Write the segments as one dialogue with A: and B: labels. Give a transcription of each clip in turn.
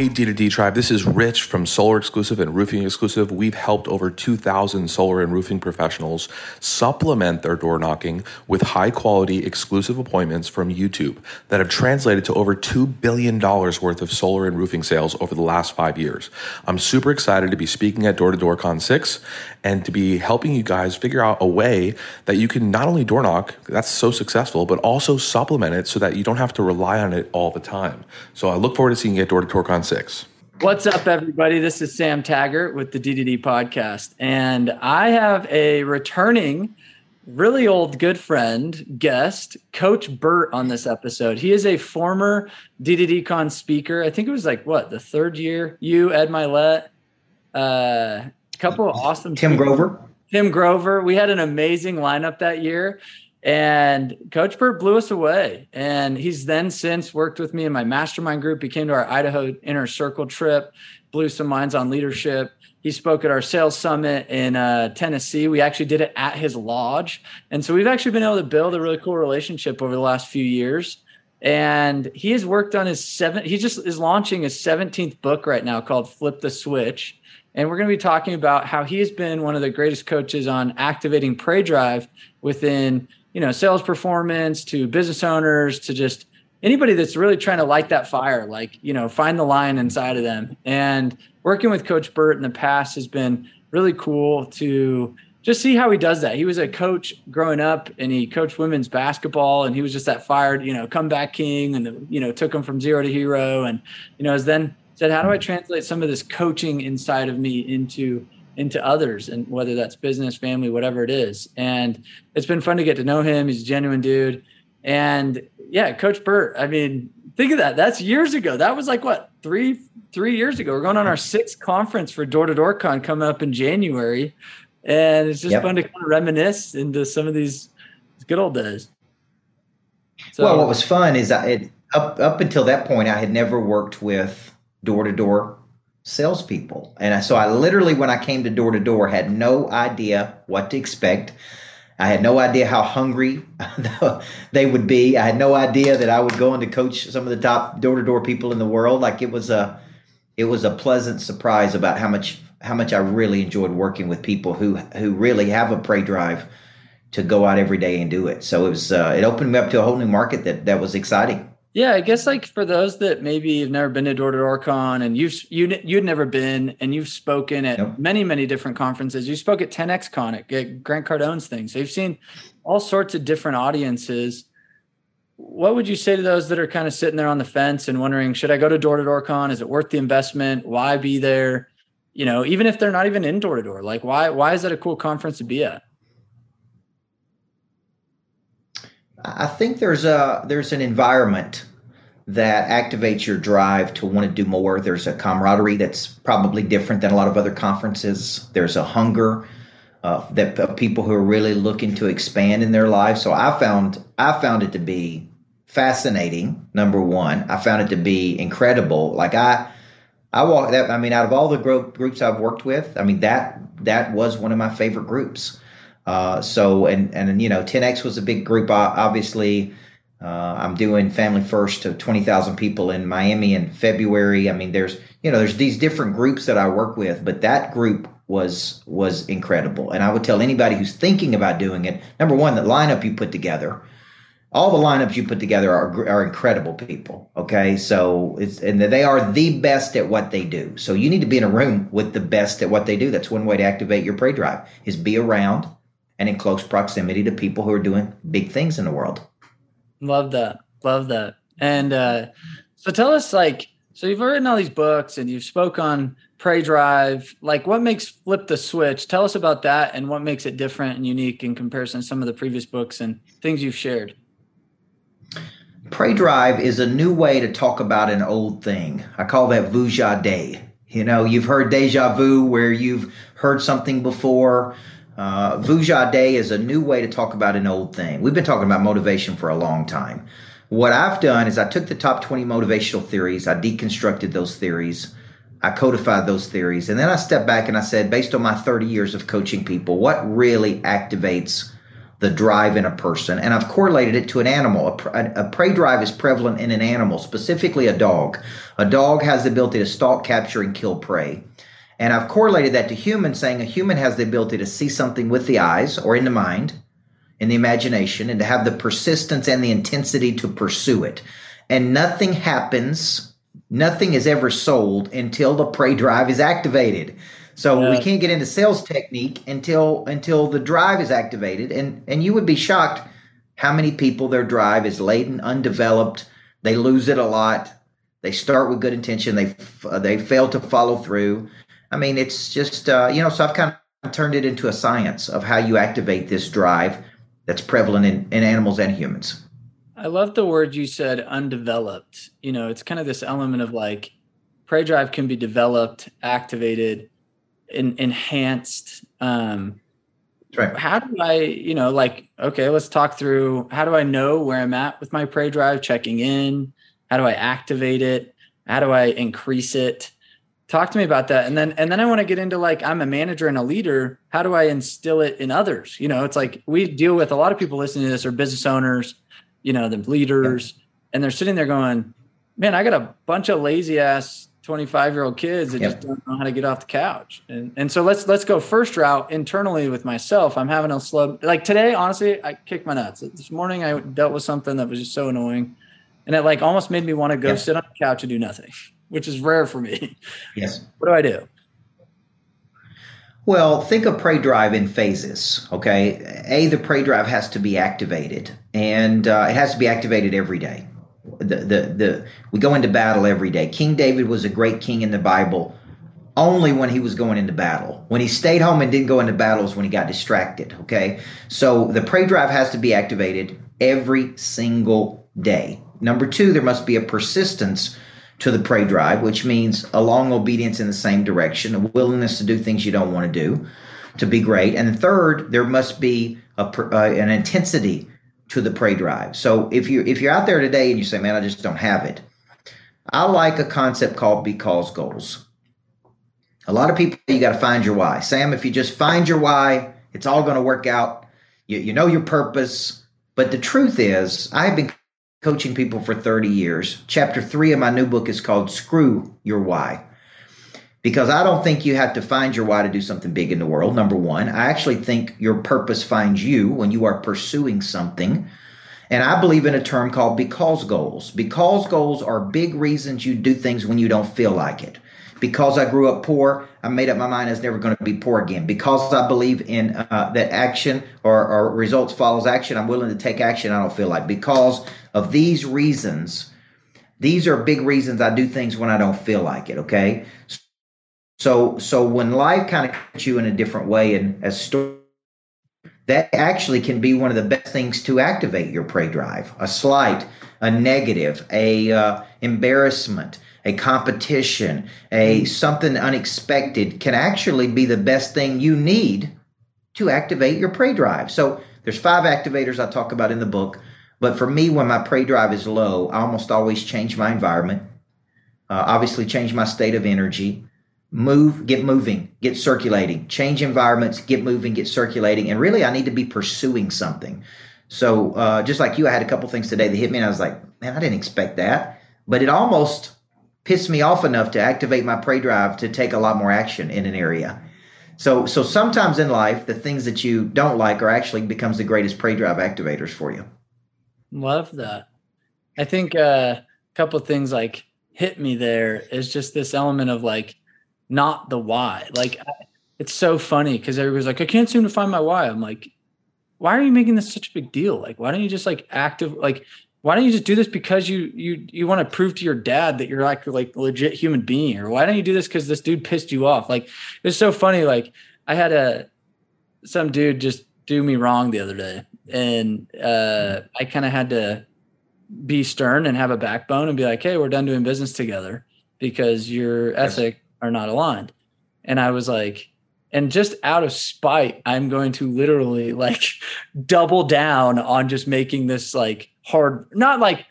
A: Hey D2D Tribe, this is Rich from Solar Exclusive and Roofing Exclusive. We've helped over 2,000 solar and roofing professionals supplement their door knocking with high quality exclusive appointments from YouTube that have translated to over $2 billion worth of solar and roofing sales over the last five years. I'm super excited to be speaking at Door to Door Con 6 and to be helping you guys figure out a way that you can not only door knock, that's so successful, but also supplement it so that you don't have to rely on it all the time. So I look forward to seeing you at Door to Door Con 6.
B: What's up, everybody? This is Sam Taggart with the D2D podcast, and I have a returning, really old good friend, guest, Coach Burt, on this episode. He is a former D2D Con speaker. I think it was like what the third year. You, Ed Mylett, a uh, couple of awesome.
C: Tim speakers. Grover.
B: Tim Grover. We had an amazing lineup that year. And Coach Burt blew us away. And he's then since worked with me in my mastermind group. He came to our Idaho Inner Circle trip, blew some minds on leadership. He spoke at our sales summit in uh, Tennessee. We actually did it at his lodge. And so we've actually been able to build a really cool relationship over the last few years. And he has worked on his seven, he just is launching his 17th book right now called Flip the Switch. And we're going to be talking about how he has been one of the greatest coaches on activating Prey Drive within you know sales performance to business owners to just anybody that's really trying to light that fire like you know find the lion inside of them. And working with coach burt in the past has been really cool to just see how he does that. He was a coach growing up and he coached women's basketball and he was just that fired you know comeback king and the, you know took him from zero to hero. And you know has then said how do i translate some of this coaching inside of me into into others and whether that's business family whatever it is. And it's been fun to get to know him. He's a genuine dude. And yeah coach burt i mean think of that. That's years ago. That was like what three three years ago. We're going on our sixth conference for door to door con coming up in january. And it's just yep. fun to kind of reminisce into some of these good old days.
C: So, well what was fun is that it, up up until that point i had never worked with door to door salespeople. And so I literally, when I came to door to door, had no idea what to expect. I had no idea how hungry they would be. I had no idea that I would go in to coach some of the top door to door people in the world. Like it was a, it was a pleasant surprise about how much how much I really enjoyed working with people who who really have a prey drive to go out every day and do it. So it was uh, it opened me up to a whole new market that that was exciting.
B: Yeah, I guess like for those that maybe have never been to Door to Door Con and you've you you'd never been and you've spoken at yep. many many different conferences. You spoke at 10x Con at Grant Cardone's thing, so you've seen all sorts of different audiences. What would you say to those that are kind of sitting there on the fence and wondering, should I go to Door to Door Con? Is it worth the investment? Why be there? You know, even if they're not even in Door to Door, like why why is that a cool conference to be at?
C: I think there's a there's an environment that activates your drive to want to do more. There's a camaraderie that's probably different than a lot of other conferences. There's a hunger uh, that uh, people who are really looking to expand in their lives. So I found I found it to be fascinating. Number one, I found it to be incredible. Like I I walk that. I mean, out of all the group, groups I've worked with, I mean that that was one of my favorite groups. Uh, so and and you know, 10x was a big group. Obviously, uh, I'm doing Family First to 20,000 people in Miami in February. I mean, there's you know, there's these different groups that I work with, but that group was was incredible. And I would tell anybody who's thinking about doing it, number one, the lineup you put together, all the lineups you put together are are incredible people. Okay, so it's and they are the best at what they do. So you need to be in a room with the best at what they do. That's one way to activate your prey drive is be around and in close proximity to people who are doing big things in the world.
B: Love that. Love that. And uh, so tell us, like, so you've written all these books and you've spoke on Prey Drive. Like, what makes Flip the Switch? Tell us about that and what makes it different and unique in comparison to some of the previous books and things you've shared.
C: Prey Drive is a new way to talk about an old thing. I call that vuja day. You know, you've heard deja vu where you've heard something before uh, Vuja Day is a new way to talk about an old thing. We've been talking about motivation for a long time. What I've done is I took the top 20 motivational theories, I deconstructed those theories, I codified those theories, and then I stepped back and I said, based on my 30 years of coaching people, what really activates the drive in a person, and I've correlated it to an animal. A, a, prey drive is prevalent in an animal, specifically a dog. A dog has the ability to stalk, capture, and kill prey. And I've correlated that to humans, saying a human has the ability to see something with the eyes or in the mind, in the imagination, and to have the persistence and the intensity to pursue it. And nothing happens, nothing is ever sold until the prey drive is activated. So yeah. we can't get into sales technique until until the drive is activated. And and you would be shocked how many people their drive is latent, undeveloped. They lose it a lot. They start with good intention. They they fail to follow through. I mean, it's just uh, you know. So I've kind of turned it into a science of how you activate this drive that's prevalent in, in animals and humans.
B: I love the word you said, undeveloped. You know, it's kind of this element of like prey drive can be developed, activated, in, enhanced. Um,
C: right.
B: How do I, you know, like, okay, let's talk through how do I know where I'm at with my prey drive, checking in? How do I activate it? How do I increase it? Talk to me about that. And then, and then I want to get into like, I'm a manager and a leader. How do I instill it in others? You know, it's like we deal with a lot of people listening to this are business owners, you know, the leaders, yeah. and they're sitting there going, man, I got a bunch of lazy ass 25 year old kids that yep. just don't know how to get off the couch. And and so let's let's go first route internally with myself. I'm having a slow like today, honestly, I kicked my nuts. This morning I dealt with something that was just so annoying. And it like almost made me want to go yep. sit on the couch and do nothing, which is rare for me.
C: Yes.
B: What do I do?
C: Well, think of prey drive in phases. Okay, a the prey drive has to be activated, and uh, it has to be activated every day the, the, the we go into battle every day. King David was a great king in the Bible only when he was going into battle. When he stayed home and didn't go into battles when he got distracted. Okay. So the prey drive has to be activated every single day. Number two, there must be a persistence to the prey drive, which means a long obedience in the same direction, a willingness to do things you don't want to do to be great. And third, there must be a, uh, an intensity to the prey drive. So if you if you're out there today and you say, "Man, I just don't have it," I like a concept called because goals. A lot of people, you got to find your why. Sam, if you just find your why, it's all going to work out. You, you know your purpose. But the truth is, I've been coaching people for 30 years. Chapter three of my new book is called Screw Your Why because I don't think you have to find your why to do something big in the world. Number one, I actually think your purpose finds you when you are pursuing something. And I believe in a term called because goals. Because goals are big reasons you do things when you don't feel like it. Because I grew up poor, I made up my mind I was never going to be poor again. Because I believe in uh, that action or, or results follows action, I'm willing to take action I don't feel like. Because of these reasons, these are big reasons I do things when I don't feel like it. Okay. So so when life kind of hits you in a different way and as story that actually can be one of the best things to activate your prey drive. A slight, a negative, a uh, embarrassment, a competition, a something unexpected can actually be the best thing you need to activate your prey drive. So there's five activators I talk about in the book. But for me, when my prey drive is low, I almost always change my environment. Uh, obviously, change my state of energy move, get moving, get circulating, change environments, get moving, get circulating. And really, I need to be pursuing something. So, uh, just like you, I had a couple things today that hit me, and I was like, man, I didn't expect that. But it almost pissed me off enough to activate my prey drive to take a lot more action in an area. So, so sometimes in life, the things that you don't like are actually becomes the greatest prey drive activators for you.
B: Love that. I think uh, a couple things like hit me there is just this element of like not the why. Like it's so funny because everybody's like, I can't seem to find my why. I'm like, why are you making this such a big deal? Like, why don't you just like active like why don't you just do this because you you you want to prove to your dad that you're like like legit human being or why don't you do this because this dude pissed you off like it's so funny like i had a some dude just do me wrong the other day and uh i kind of had to be stern and have a backbone and be like hey we're done doing business together because your ethic are not aligned. And I was like, and just out of spite, I'm going to literally like double down on just making this like hard, not like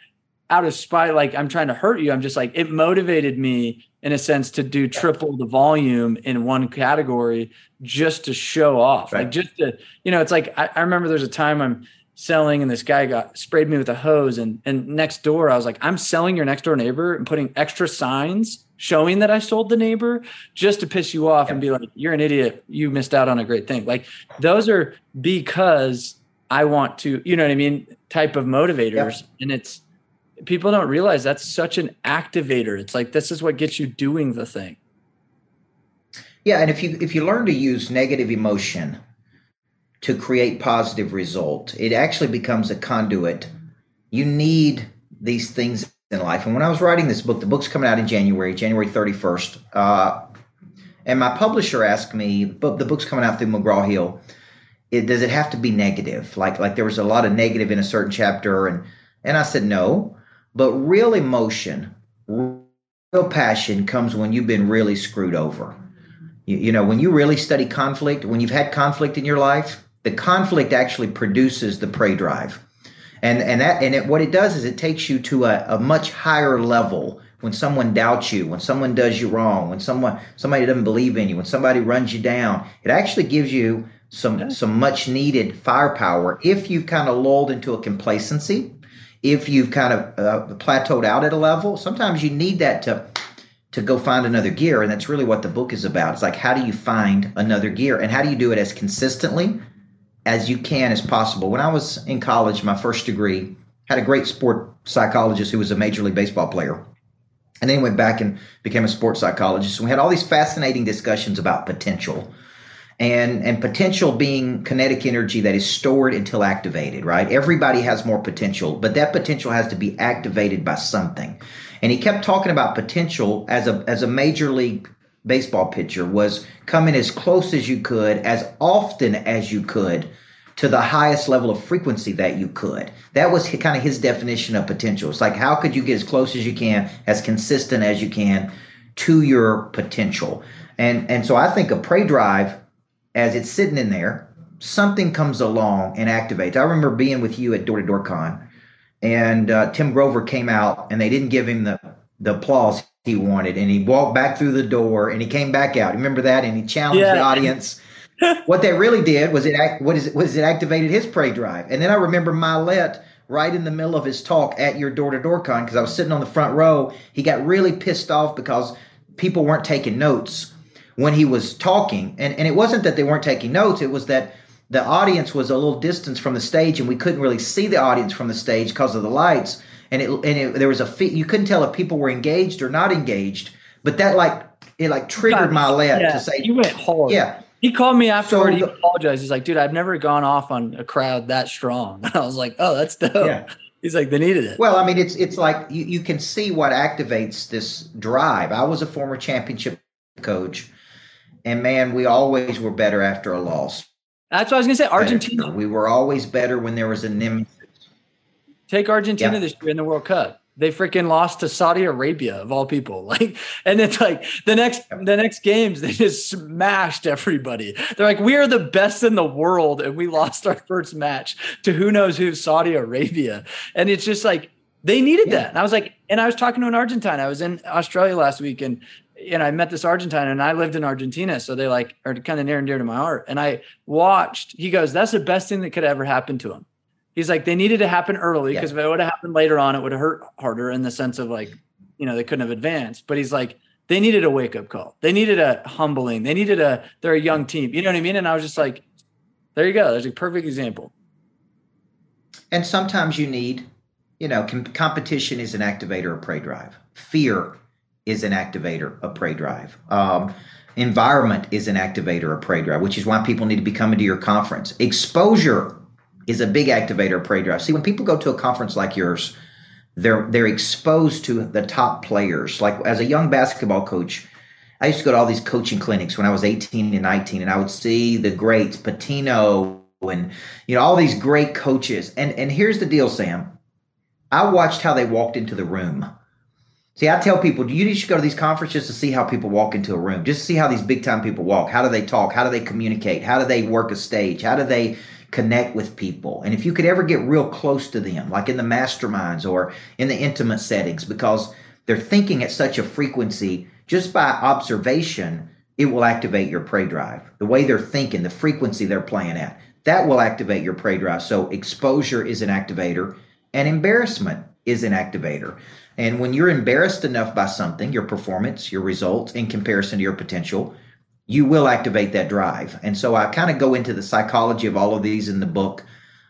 B: out of spite, like I'm trying to hurt you. I'm just like, it motivated me in a sense to do triple the volume in one category just to show off right. like just to you know it's like I, I remember there's a time i'm selling and this guy got sprayed me with a hose and and next door I was like I'm selling your next door neighbor and putting extra signs showing that I sold the neighbor just to piss you off yep. and be like you're an idiot you missed out on a great thing like those are because I want to you know what I mean type of motivators yep. and it's people don't realize that's such an activator it's like this is what gets you doing the thing
C: yeah and if you if you learn to use negative emotion to create positive result. It actually becomes a conduit. You need these things in life. And when I was writing this book, the book's coming out in January, January 31st. Uh, and my publisher asked me, but the book's coming out through McGraw Hill. It, does it have to be negative? Like, like there was a lot of negative in a certain chapter. And, and I said, no, but real emotion, real passion comes when you've been really screwed over. You, you know, when you really study conflict, when you've had conflict in your life, the conflict actually produces the prey drive and and that and it, what it does is it takes you to a, a much higher level when someone doubts you when someone does you wrong when someone somebody doesn't believe in you when somebody runs you down it actually gives you some some much needed firepower if you've kind of lulled into a complacency if you've kind of uh, plateaued out at a level sometimes you need that to to go find another gear and that's really what the book is about it's like how do you find another gear and how do you do it as consistently as you can as possible. When I was in college, my first degree, had a great sport psychologist who was a major league baseball player. And then went back and became a sports psychologist. And we had all these fascinating discussions about potential. And, and potential being kinetic energy that is stored until activated, right? Everybody has more potential, but that potential has to be activated by something. And he kept talking about potential as a as a major league baseball pitcher was coming as close as you could, as often as you could, to the highest level of frequency that you could. That was kind of his definition of potential. It's like, how could you get as close as you can, as consistent as you can to your potential? And, and so I think a prey drive, as it's sitting in there, something comes along and activates. I remember being with you at Door to Door Con, and uh, Tim Grover came out, and they didn't give him the, the applause he wanted. And he walked back through the door and he came back out. Remember that? And he challenged yeah. the audience. what they really did was it act, what is it was it activated his prey drive. And then I remember Mylett right in the middle of his talk at your door to door con because I was sitting on the front row. He got really pissed off because people weren't taking notes when he was talking. And and it wasn't that they weren't taking notes, it was that the audience was a little distance from the stage and we couldn't really see the audience from the stage because of the lights and it and it, there was a fee, you couldn't tell if people were engaged or not engaged. But that like it like triggered Mylett yeah, to say
B: you went hard.
C: Yeah.
B: He called me afterward. So he apologized. He's like, dude, I've never gone off on a crowd that strong. And I was like, oh, that's dope. Yeah. He's like, they needed it.
C: Well, I mean, it's it's like you, you can see what activates this drive. I was a former championship coach, and man, we always were better after a loss.
B: That's what I was gonna say. Argentina.
C: We were always better when there was a nemesis
B: Take Argentina yeah. this year in the World Cup. They freaking lost to Saudi Arabia of all people. Like, and it's like the next the next games they just smashed everybody. They're like, we are the best in the world, and we lost our first match to who knows who, Saudi Arabia. And it's just like they needed yeah. that. And I was like, and I was talking to an Argentine. I was in Australia last week, and and I met this Argentine, and I lived in Argentina, so they like are kind of near and dear to my heart. And I watched. He goes, "That's the best thing that could ever happen to him." he's like they needed to happen early because yeah. if it would have happened later on, it would have hurt harder in the sense of like you know they couldn't have advanced. But he's like they needed a wake up call. They needed a humbling. They needed a they're a young team. You know what I mean? And I was just like, there you go. There's a perfect example.
C: And sometimes you need, you know, com- competition is an activator of prey drive. Fear is an activator of prey drive. Um, environment is an activator of prey drive, which is why people need to be coming to your conference. Exposure is a big activator of prey drive. See, when people go to a conference like yours, they're they're exposed to the top players. Like as a young basketball coach, I used to go to all these coaching clinics when I was 18 and 19, and I would see the greats, Pitino and you know all these great coaches. And and here's the deal, Sam. I watched how they walked into the room. See, I tell people, you should go to these conferences to see how people walk into a room, just to see how these big time people walk. How do they talk? How do they communicate? How do they work a stage? How do they connect with people. And if you could ever get real close to them, like in the masterminds or in the intimate settings, because they're thinking at such a frequency, just by observation, it will activate your prey drive. The way they're thinking, the frequency they're playing at, that will activate your prey drive. So exposure is an activator and embarrassment is an activator. And when you're embarrassed enough by something, your performance, your results in comparison to your potential, you will activate that drive. And so I kind of go into the psychology of all of these in the book.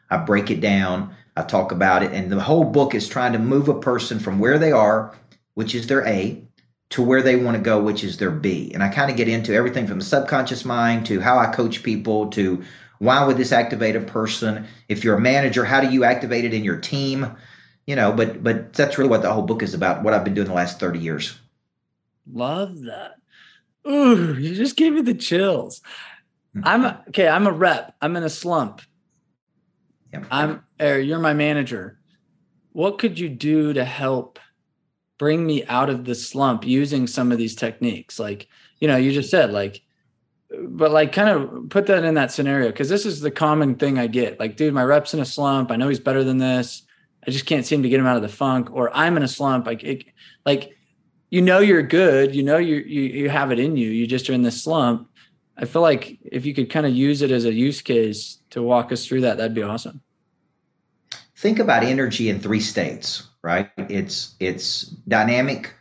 C: I break it down, I talk about it, and the whole book is trying to move a person from where they are, which is their A, to where they want to go, which is their B. And I kind of get into everything from the subconscious mind to how I coach people to why would this activate a person? If you're a manager, how do you activate it in your team? You know, but but that's really what the whole book is about, what I've been doing the last 30 years.
B: Love that. Ooh, you just gave me the chills. Mm-hmm. I'm okay, I'm a rep. I'm in a slump. I'm er, you're my manager. What could you do to help bring me out of the slump using some of these techniques like you know you just said like but like kind of put that in that scenario because this is the common thing i get. Like dude my rep's in a slump. I know he's better than this. I just can't seem to get him out of the funk or i'm in a slump. Like it, like you know you're good. You know you, you you have it in you. You just are in this slump. I feel like if you could kind of use it as a use case to walk us through that that'd be awesome.
C: Think about energy in three states right? It's it's dynamic,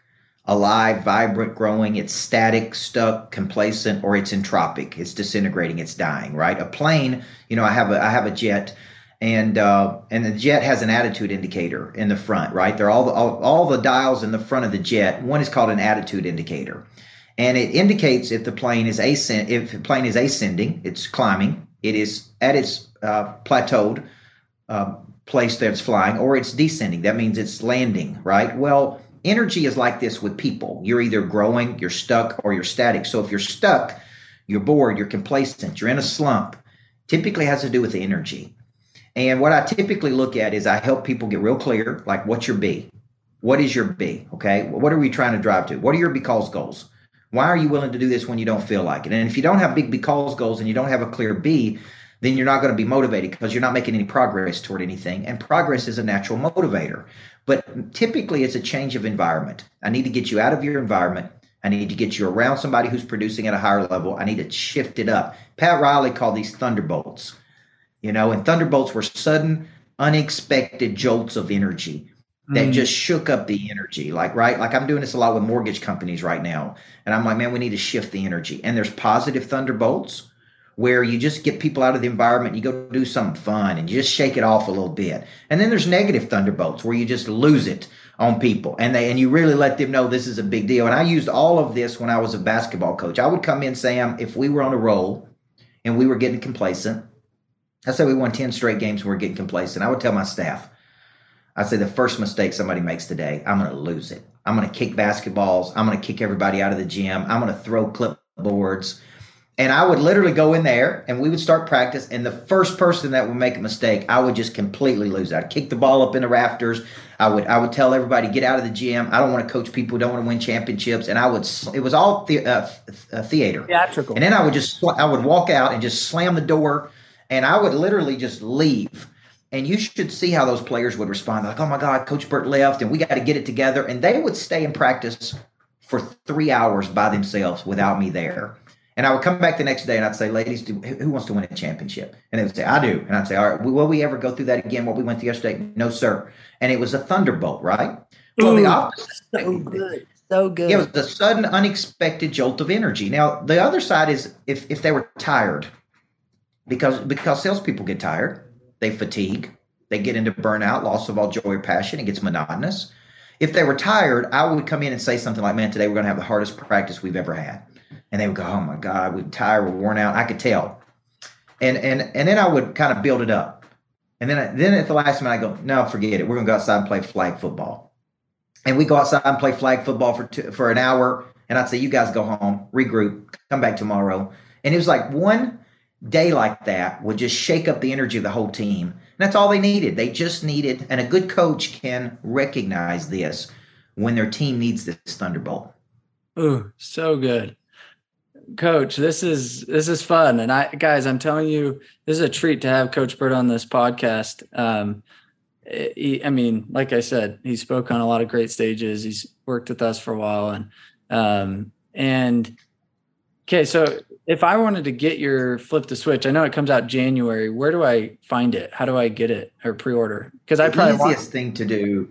C: alive, vibrant, growing. It's static, stuck, complacent, or it's entropic. It's disintegrating. It's dying. Right? A plane. You know, I have a I have a jet, and uh, and the jet has an attitude indicator in the front. Right? They're all the all, all the dials in the front of the jet. One is called an attitude indicator, and it indicates if the plane is ascend if the plane is ascending, it's climbing. It is at its uh, plateaued. Uh, place that's flying or it's descending. That means it's landing, right? Well, energy is like this with people. You're either growing, you're stuck, or you're static. So if you're stuck, you're bored, you're complacent, you're in a slump, typically has to do with energy. And what I typically look at is I help people get real clear, like what's your B? What is your B? Okay. What are we trying to drive to? What are your because goals? Why are you willing to do this when you don't feel like it? And if you don't have big because goals and you don't have a clear B, then you're not going to be motivated because you're not making any progress toward anything. And progress is a natural motivator. But typically, it's a change of environment. I need to get you out of your environment. I need to get you around somebody who's producing at a higher level. I need to shift it up. Pat Riley called these thunderbolts, you know, and thunderbolts were sudden, unexpected jolts of energy that mm. just shook up the energy. Like, right? Like I'm doing this a lot with mortgage companies right now. And I'm like, man, we need to shift the energy. And there's positive thunderbolts where you just get people out of the environment, you go do something fun and you just shake it off a little bit. And then there's negative thunderbolts where you just lose it on people and they and you really let them know this is a big deal. And I used all of this when I was a basketball coach. I would come in, Sam, if we were on a roll and we were getting complacent, I say we won 10 straight games and we're getting complacent. I would tell my staff, I say the first mistake somebody makes today, I'm to lose it. I'm to kick basketballs. I'm to kick everybody out of the gym. I'm to throw clipboards. And I would literally go in there and we would start practice. And the first person that would make a mistake, I would just completely lose. I'd kick the ball up in the rafters. I would I would tell everybody get out of the gym. I don't want to coach people who don't want to win championships. And I would it was all the, uh, uh, theater,
B: theatrical.
C: And then I would just I would walk out and just slam the door, and I would literally just leave. And you should see how those players would respond. Like, oh my God, Coach Burt left, and we got to get it together. And they would stay in practice for three hours by themselves without me there. And I would come back the next day and I'd say, ladies, do, who wants to win a championship? And they would say, I do. And I'd say, all right, will we ever go through that again? What we went through yesterday? No, sir. And it was a thunderbolt, right?
B: Well, Ooh, the opposite. So good. So good.
C: It was a sudden, unexpected jolt of energy. Now, the other side is if, if they were tired, because because salespeople get tired, they fatigue, they get into burnout, loss of all joy or passion, it gets monotonous. If they were tired, I would come in and say something like, Man, today we're going to have the hardest practice we've ever had and they would go, "Oh my God, we're tired, we're worn out." I could tell, and and and then I would kind of build it up, and then I, then at the last minute I go, "No, forget it. We're gonna go outside and play flag football," and we go outside and play flag football for two, for an hour, and I'd say, "You guys go home, regroup, come back tomorrow," and it was like one day like that would just shake up the energy of the whole team. And that's all they needed. They just needed, and a good coach can recognize this when their team needs this thunderbolt.
B: Oh, so good coach this is this is fun and i guys i'm telling you this is a treat to have coach burt on this podcast um he, i mean like i said he spoke on a lot of great stages he's worked with us for a while and Um, and okay, so if I wanted to get your flip the switch, I know it comes out January. Where do I find it? How do I get it or pre-order?
C: Because I probably the easiest want- thing to do.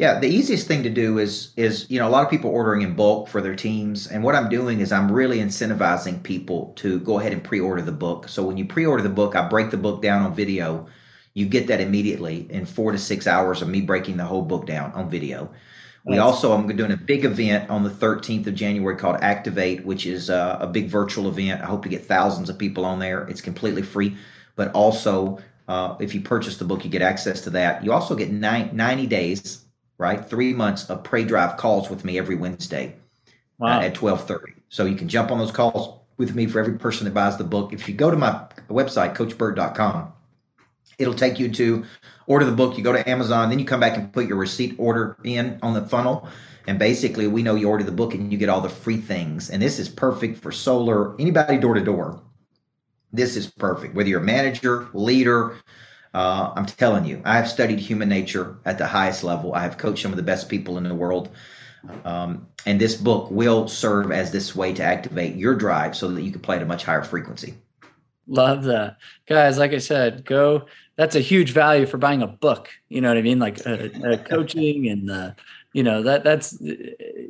C: Yeah, the easiest thing to do is is you know a lot of people ordering in bulk for their teams, and what I'm doing is I'm really incentivizing people to go ahead and pre-order the book. So when you pre-order the book, I break the book down on video. You get that immediately in four to six hours of me breaking the whole book down on video. We also, I'm doing a big event on the 13th of January called Activate, which is a, a, big virtual event. I hope to get thousands of people on there. It's completely free, but also uh, if you purchase the book, you get access to that. You also get nine, 90 days, right? Three months of Prey Drive calls with me every Wednesday uh, wow. uh, at 12:30. So you can jump on those calls with me for every person that buys the book. If you go to my website, CoachBurt.com, it'll take you to order the book, you go to Amazon, then you come back and put your receipt order in on the funnel. And basically, we know you order the book and you get all the free things. And this is perfect for solar, anybody door to door. This is perfect. Whether you're a manager, leader, uh, I'm telling you, I have studied human nature at the highest level. I have coached some of the best people in the world. Um, and this book will serve as this way to activate your drive so that you can play at a much higher frequency.
B: Love that. Guys, like I said, go that's a huge value for buying a book. You know what I mean? Like uh, uh, coaching and the, you know, that that's,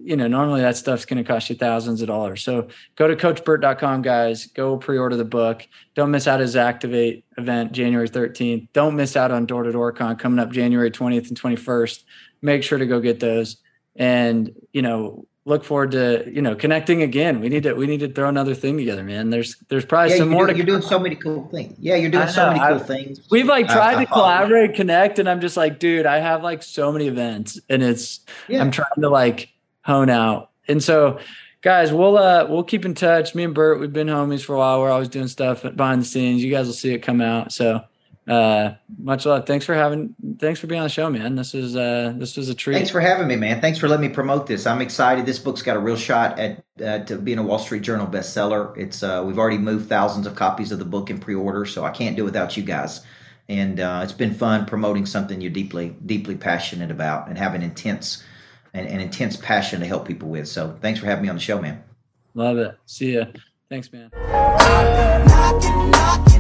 B: you know, normally that stuff's going to cost you thousands of dollars. So go to coachburt.com guys, go pre-order the book. Don't miss out his activate event, January 13th. Don't miss out on door to door con coming up January 20th and 21st. Make sure to go get those. And, you know, look forward to you know connecting again. We need to we need to throw another thing together, man. There's there's probably
C: yeah,
B: some more.
C: Do, you're doing so many cool things. Yeah, you're doing so many cool I, things.
B: We've like tried I, to collaborate, connect, and I'm just like, dude, I have like so many events, and it's yeah. I'm trying to like hone out. And so, guys, we'll uh we'll keep in touch. Me and Burt, we've been homies for a while. We're always doing stuff behind the scenes. You guys will see it come out. So uh, much love. Thanks for having. Thanks for being on the show, man. This is uh, this was a treat.
C: Thanks for having me, man. Thanks for letting me promote this. I'm excited. This book's got a real shot at uh, to being a Wall Street Journal bestseller. It's uh, we've already moved thousands of copies of the book in pre-order, so I can't do without you guys. And uh, it's been fun promoting something you're deeply deeply passionate about and have an intense an, an intense passion to help people with. So thanks for having me on the show, man.
B: Love it. See ya. Thanks, man. Knocking, knocking.